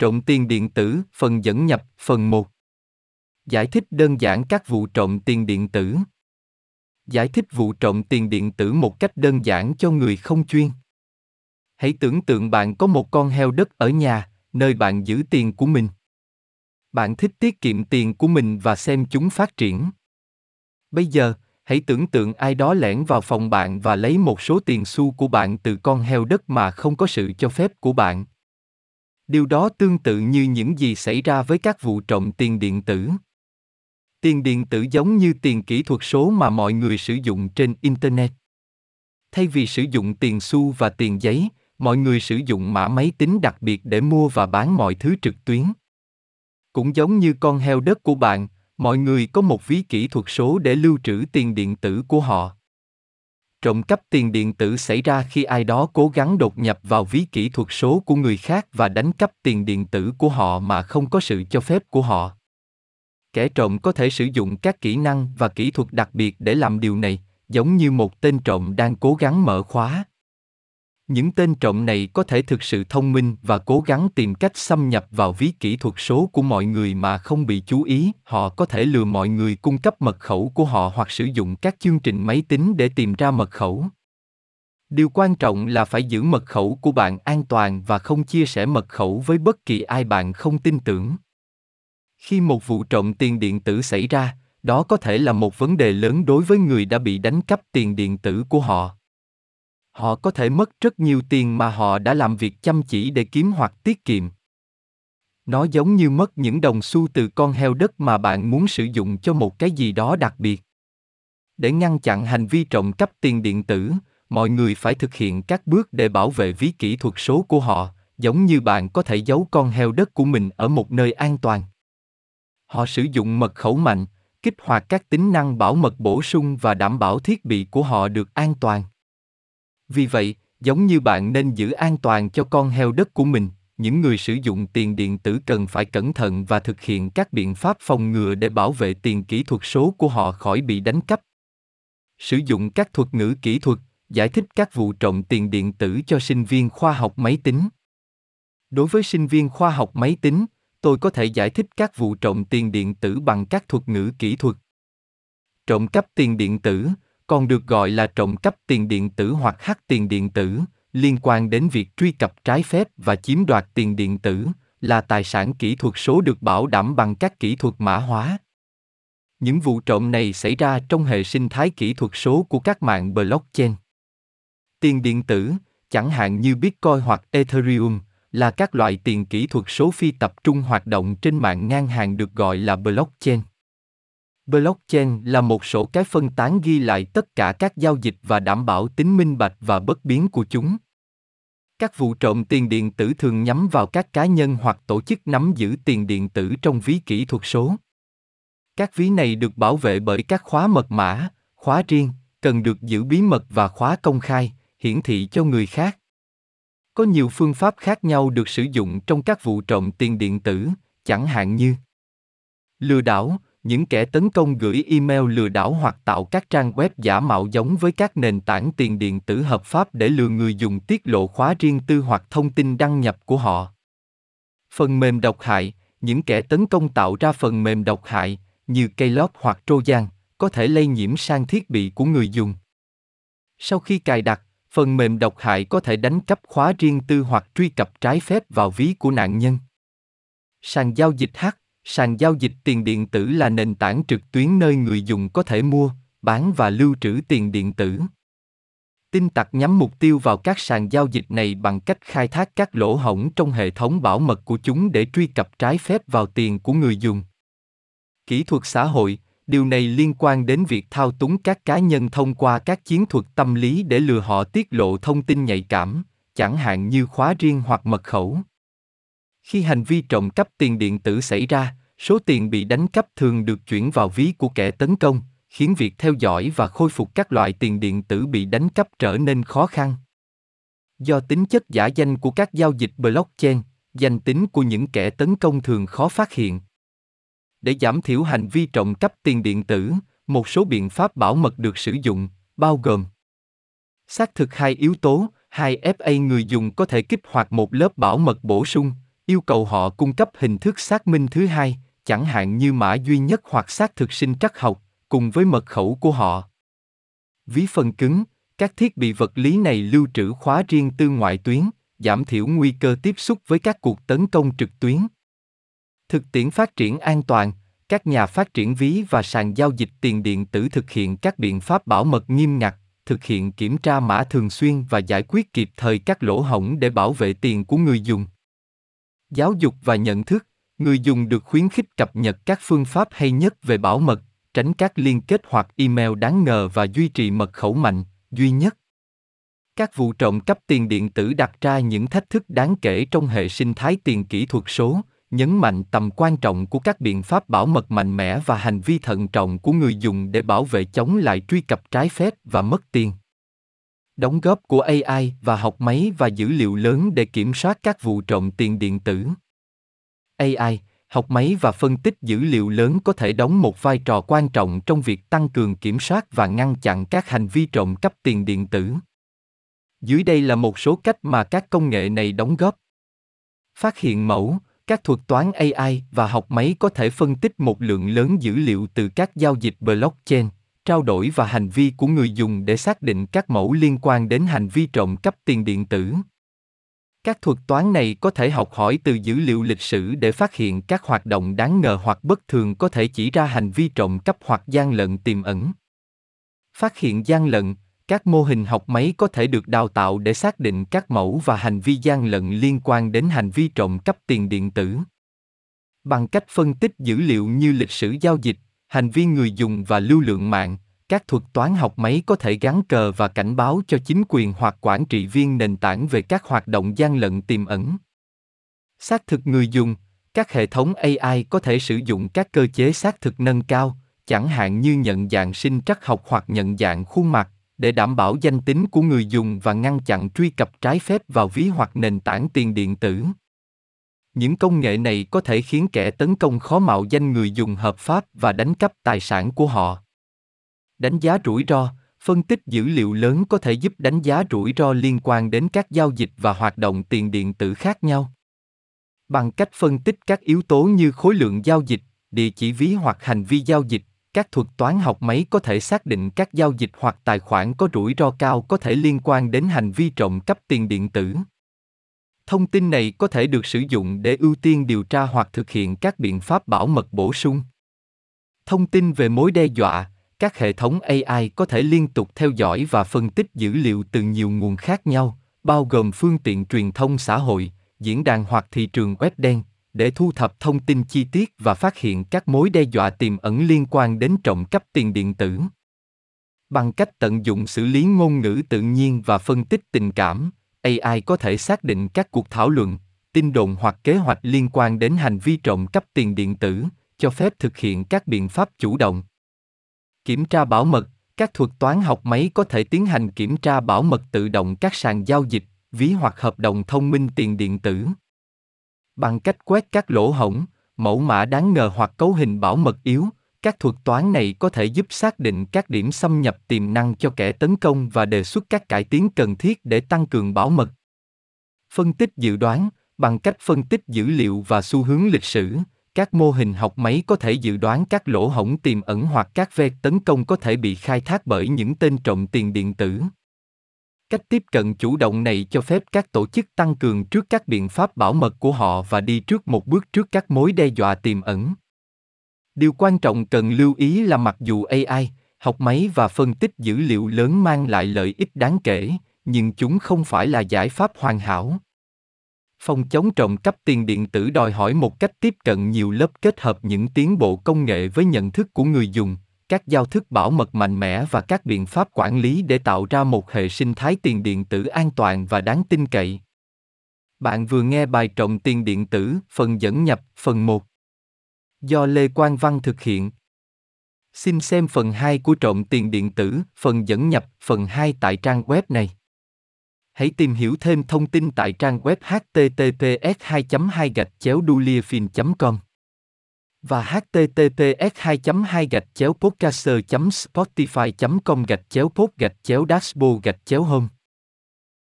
Trộm tiền điện tử, phần dẫn nhập, phần 1. Giải thích đơn giản các vụ trộm tiền điện tử. Giải thích vụ trộm tiền điện tử một cách đơn giản cho người không chuyên. Hãy tưởng tượng bạn có một con heo đất ở nhà, nơi bạn giữ tiền của mình. Bạn thích tiết kiệm tiền của mình và xem chúng phát triển. Bây giờ, hãy tưởng tượng ai đó lẻn vào phòng bạn và lấy một số tiền xu của bạn từ con heo đất mà không có sự cho phép của bạn. Điều đó tương tự như những gì xảy ra với các vụ trộm tiền điện tử. Tiền điện tử giống như tiền kỹ thuật số mà mọi người sử dụng trên internet. Thay vì sử dụng tiền xu và tiền giấy, mọi người sử dụng mã máy tính đặc biệt để mua và bán mọi thứ trực tuyến. Cũng giống như con heo đất của bạn, mọi người có một ví kỹ thuật số để lưu trữ tiền điện tử của họ. Trộm cắp tiền điện tử xảy ra khi ai đó cố gắng đột nhập vào ví kỹ thuật số của người khác và đánh cắp tiền điện tử của họ mà không có sự cho phép của họ. Kẻ trộm có thể sử dụng các kỹ năng và kỹ thuật đặc biệt để làm điều này, giống như một tên trộm đang cố gắng mở khóa. Những tên trộm này có thể thực sự thông minh và cố gắng tìm cách xâm nhập vào ví kỹ thuật số của mọi người mà không bị chú ý, họ có thể lừa mọi người cung cấp mật khẩu của họ hoặc sử dụng các chương trình máy tính để tìm ra mật khẩu. Điều quan trọng là phải giữ mật khẩu của bạn an toàn và không chia sẻ mật khẩu với bất kỳ ai bạn không tin tưởng. Khi một vụ trộm tiền điện tử xảy ra, đó có thể là một vấn đề lớn đối với người đã bị đánh cắp tiền điện tử của họ họ có thể mất rất nhiều tiền mà họ đã làm việc chăm chỉ để kiếm hoặc tiết kiệm. Nó giống như mất những đồng xu từ con heo đất mà bạn muốn sử dụng cho một cái gì đó đặc biệt. Để ngăn chặn hành vi trộm cắp tiền điện tử, mọi người phải thực hiện các bước để bảo vệ ví kỹ thuật số của họ, giống như bạn có thể giấu con heo đất của mình ở một nơi an toàn. Họ sử dụng mật khẩu mạnh, kích hoạt các tính năng bảo mật bổ sung và đảm bảo thiết bị của họ được an toàn vì vậy, giống như bạn nên giữ an toàn cho con heo đất của mình, những người sử dụng tiền điện tử cần phải cẩn thận và thực hiện các biện pháp phòng ngừa để bảo vệ tiền kỹ thuật số của họ khỏi bị đánh cắp. Sử dụng các thuật ngữ kỹ thuật, giải thích các vụ trộm tiền điện tử cho sinh viên khoa học máy tính. Đối với sinh viên khoa học máy tính, tôi có thể giải thích các vụ trộm tiền điện tử bằng các thuật ngữ kỹ thuật. Trộm cắp tiền điện tử, còn được gọi là trộm cắp tiền điện tử hoặc hack tiền điện tử, liên quan đến việc truy cập trái phép và chiếm đoạt tiền điện tử, là tài sản kỹ thuật số được bảo đảm bằng các kỹ thuật mã hóa. Những vụ trộm này xảy ra trong hệ sinh thái kỹ thuật số của các mạng blockchain. Tiền điện tử, chẳng hạn như Bitcoin hoặc Ethereum, là các loại tiền kỹ thuật số phi tập trung hoạt động trên mạng ngang hàng được gọi là blockchain. Blockchain là một sổ cái phân tán ghi lại tất cả các giao dịch và đảm bảo tính minh bạch và bất biến của chúng. Các vụ trộm tiền điện tử thường nhắm vào các cá nhân hoặc tổ chức nắm giữ tiền điện tử trong ví kỹ thuật số. Các ví này được bảo vệ bởi các khóa mật mã, khóa riêng, cần được giữ bí mật và khóa công khai, hiển thị cho người khác. Có nhiều phương pháp khác nhau được sử dụng trong các vụ trộm tiền điện tử, chẳng hạn như lừa đảo, những kẻ tấn công gửi email lừa đảo hoặc tạo các trang web giả mạo giống với các nền tảng tiền điện tử hợp pháp để lừa người dùng tiết lộ khóa riêng tư hoặc thông tin đăng nhập của họ. Phần mềm độc hại, những kẻ tấn công tạo ra phần mềm độc hại, như Keylog hoặc Trojan, có thể lây nhiễm sang thiết bị của người dùng. Sau khi cài đặt, phần mềm độc hại có thể đánh cắp khóa riêng tư hoặc truy cập trái phép vào ví của nạn nhân. Sàn giao dịch hack Sàn giao dịch tiền điện tử là nền tảng trực tuyến nơi người dùng có thể mua, bán và lưu trữ tiền điện tử. Tin tặc nhắm mục tiêu vào các sàn giao dịch này bằng cách khai thác các lỗ hổng trong hệ thống bảo mật của chúng để truy cập trái phép vào tiền của người dùng. Kỹ thuật xã hội, điều này liên quan đến việc thao túng các cá nhân thông qua các chiến thuật tâm lý để lừa họ tiết lộ thông tin nhạy cảm, chẳng hạn như khóa riêng hoặc mật khẩu. Khi hành vi trộm cắp tiền điện tử xảy ra, số tiền bị đánh cắp thường được chuyển vào ví của kẻ tấn công, khiến việc theo dõi và khôi phục các loại tiền điện tử bị đánh cắp trở nên khó khăn. Do tính chất giả danh của các giao dịch blockchain, danh tính của những kẻ tấn công thường khó phát hiện. Để giảm thiểu hành vi trộm cắp tiền điện tử, một số biện pháp bảo mật được sử dụng, bao gồm xác thực hai yếu tố, hai FA người dùng có thể kích hoạt một lớp bảo mật bổ sung, yêu cầu họ cung cấp hình thức xác minh thứ hai, chẳng hạn như mã duy nhất hoặc xác thực sinh trắc học, cùng với mật khẩu của họ. Ví phần cứng, các thiết bị vật lý này lưu trữ khóa riêng tư ngoại tuyến, giảm thiểu nguy cơ tiếp xúc với các cuộc tấn công trực tuyến. Thực tiễn phát triển an toàn, các nhà phát triển ví và sàn giao dịch tiền điện tử thực hiện các biện pháp bảo mật nghiêm ngặt, thực hiện kiểm tra mã thường xuyên và giải quyết kịp thời các lỗ hổng để bảo vệ tiền của người dùng. Giáo dục và nhận thức, người dùng được khuyến khích cập nhật các phương pháp hay nhất về bảo mật, tránh các liên kết hoặc email đáng ngờ và duy trì mật khẩu mạnh, duy nhất. Các vụ trộm cắp tiền điện tử đặt ra những thách thức đáng kể trong hệ sinh thái tiền kỹ thuật số, nhấn mạnh tầm quan trọng của các biện pháp bảo mật mạnh mẽ và hành vi thận trọng của người dùng để bảo vệ chống lại truy cập trái phép và mất tiền. Đóng góp của AI và học máy và dữ liệu lớn để kiểm soát các vụ trộm tiền điện tử. AI, học máy và phân tích dữ liệu lớn có thể đóng một vai trò quan trọng trong việc tăng cường kiểm soát và ngăn chặn các hành vi trộm cắp tiền điện tử. Dưới đây là một số cách mà các công nghệ này đóng góp. Phát hiện mẫu, các thuật toán AI và học máy có thể phân tích một lượng lớn dữ liệu từ các giao dịch blockchain, trao đổi và hành vi của người dùng để xác định các mẫu liên quan đến hành vi trộm cắp tiền điện tử. Các thuật toán này có thể học hỏi từ dữ liệu lịch sử để phát hiện các hoạt động đáng ngờ hoặc bất thường có thể chỉ ra hành vi trộm cắp hoặc gian lận tiềm ẩn. Phát hiện gian lận, các mô hình học máy có thể được đào tạo để xác định các mẫu và hành vi gian lận liên quan đến hành vi trộm cắp tiền điện tử. Bằng cách phân tích dữ liệu như lịch sử giao dịch, hành vi người dùng và lưu lượng mạng, các thuật toán học máy có thể gắn cờ và cảnh báo cho chính quyền hoặc quản trị viên nền tảng về các hoạt động gian lận tiềm ẩn. Xác thực người dùng, các hệ thống AI có thể sử dụng các cơ chế xác thực nâng cao, chẳng hạn như nhận dạng sinh trắc học hoặc nhận dạng khuôn mặt, để đảm bảo danh tính của người dùng và ngăn chặn truy cập trái phép vào ví hoặc nền tảng tiền điện tử. Những công nghệ này có thể khiến kẻ tấn công khó mạo danh người dùng hợp pháp và đánh cắp tài sản của họ. Đánh giá rủi ro, phân tích dữ liệu lớn có thể giúp đánh giá rủi ro liên quan đến các giao dịch và hoạt động tiền điện tử khác nhau. Bằng cách phân tích các yếu tố như khối lượng giao dịch, địa chỉ ví hoặc hành vi giao dịch, các thuật toán học máy có thể xác định các giao dịch hoặc tài khoản có rủi ro cao có thể liên quan đến hành vi trộm cắp tiền điện tử. Thông tin này có thể được sử dụng để ưu tiên điều tra hoặc thực hiện các biện pháp bảo mật bổ sung. Thông tin về mối đe dọa, các hệ thống AI có thể liên tục theo dõi và phân tích dữ liệu từ nhiều nguồn khác nhau, bao gồm phương tiện truyền thông xã hội, diễn đàn hoặc thị trường web đen, để thu thập thông tin chi tiết và phát hiện các mối đe dọa tiềm ẩn liên quan đến trộm cắp tiền điện tử. Bằng cách tận dụng xử lý ngôn ngữ tự nhiên và phân tích tình cảm, AI có thể xác định các cuộc thảo luận, tin đồn hoặc kế hoạch liên quan đến hành vi trộm cắp tiền điện tử, cho phép thực hiện các biện pháp chủ động. Kiểm tra bảo mật, các thuật toán học máy có thể tiến hành kiểm tra bảo mật tự động các sàn giao dịch, ví hoặc hợp đồng thông minh tiền điện tử. Bằng cách quét các lỗ hổng, mẫu mã đáng ngờ hoặc cấu hình bảo mật yếu, các thuật toán này có thể giúp xác định các điểm xâm nhập tiềm năng cho kẻ tấn công và đề xuất các cải tiến cần thiết để tăng cường bảo mật. Phân tích dự đoán, bằng cách phân tích dữ liệu và xu hướng lịch sử, các mô hình học máy có thể dự đoán các lỗ hổng tiềm ẩn hoặc các ve tấn công có thể bị khai thác bởi những tên trộm tiền điện tử. Cách tiếp cận chủ động này cho phép các tổ chức tăng cường trước các biện pháp bảo mật của họ và đi trước một bước trước các mối đe dọa tiềm ẩn. Điều quan trọng cần lưu ý là mặc dù AI, học máy và phân tích dữ liệu lớn mang lại lợi ích đáng kể, nhưng chúng không phải là giải pháp hoàn hảo. Phòng chống trộm cắp tiền điện tử đòi hỏi một cách tiếp cận nhiều lớp kết hợp những tiến bộ công nghệ với nhận thức của người dùng, các giao thức bảo mật mạnh mẽ và các biện pháp quản lý để tạo ra một hệ sinh thái tiền điện tử an toàn và đáng tin cậy. Bạn vừa nghe bài Trọng tiền điện tử, phần dẫn nhập, phần 1. Do Lê Quang Văn thực hiện. Xin xem phần 2 của Trộm tiền điện tử, phần dẫn nhập, phần 2 tại trang web này. Hãy tìm hiểu thêm thông tin tại trang web https 2 2 gạch chéo com và https 2 2 gạch chéo podcaster spotify com gạch chéo pod gạch chéo dashboard gạch chéo home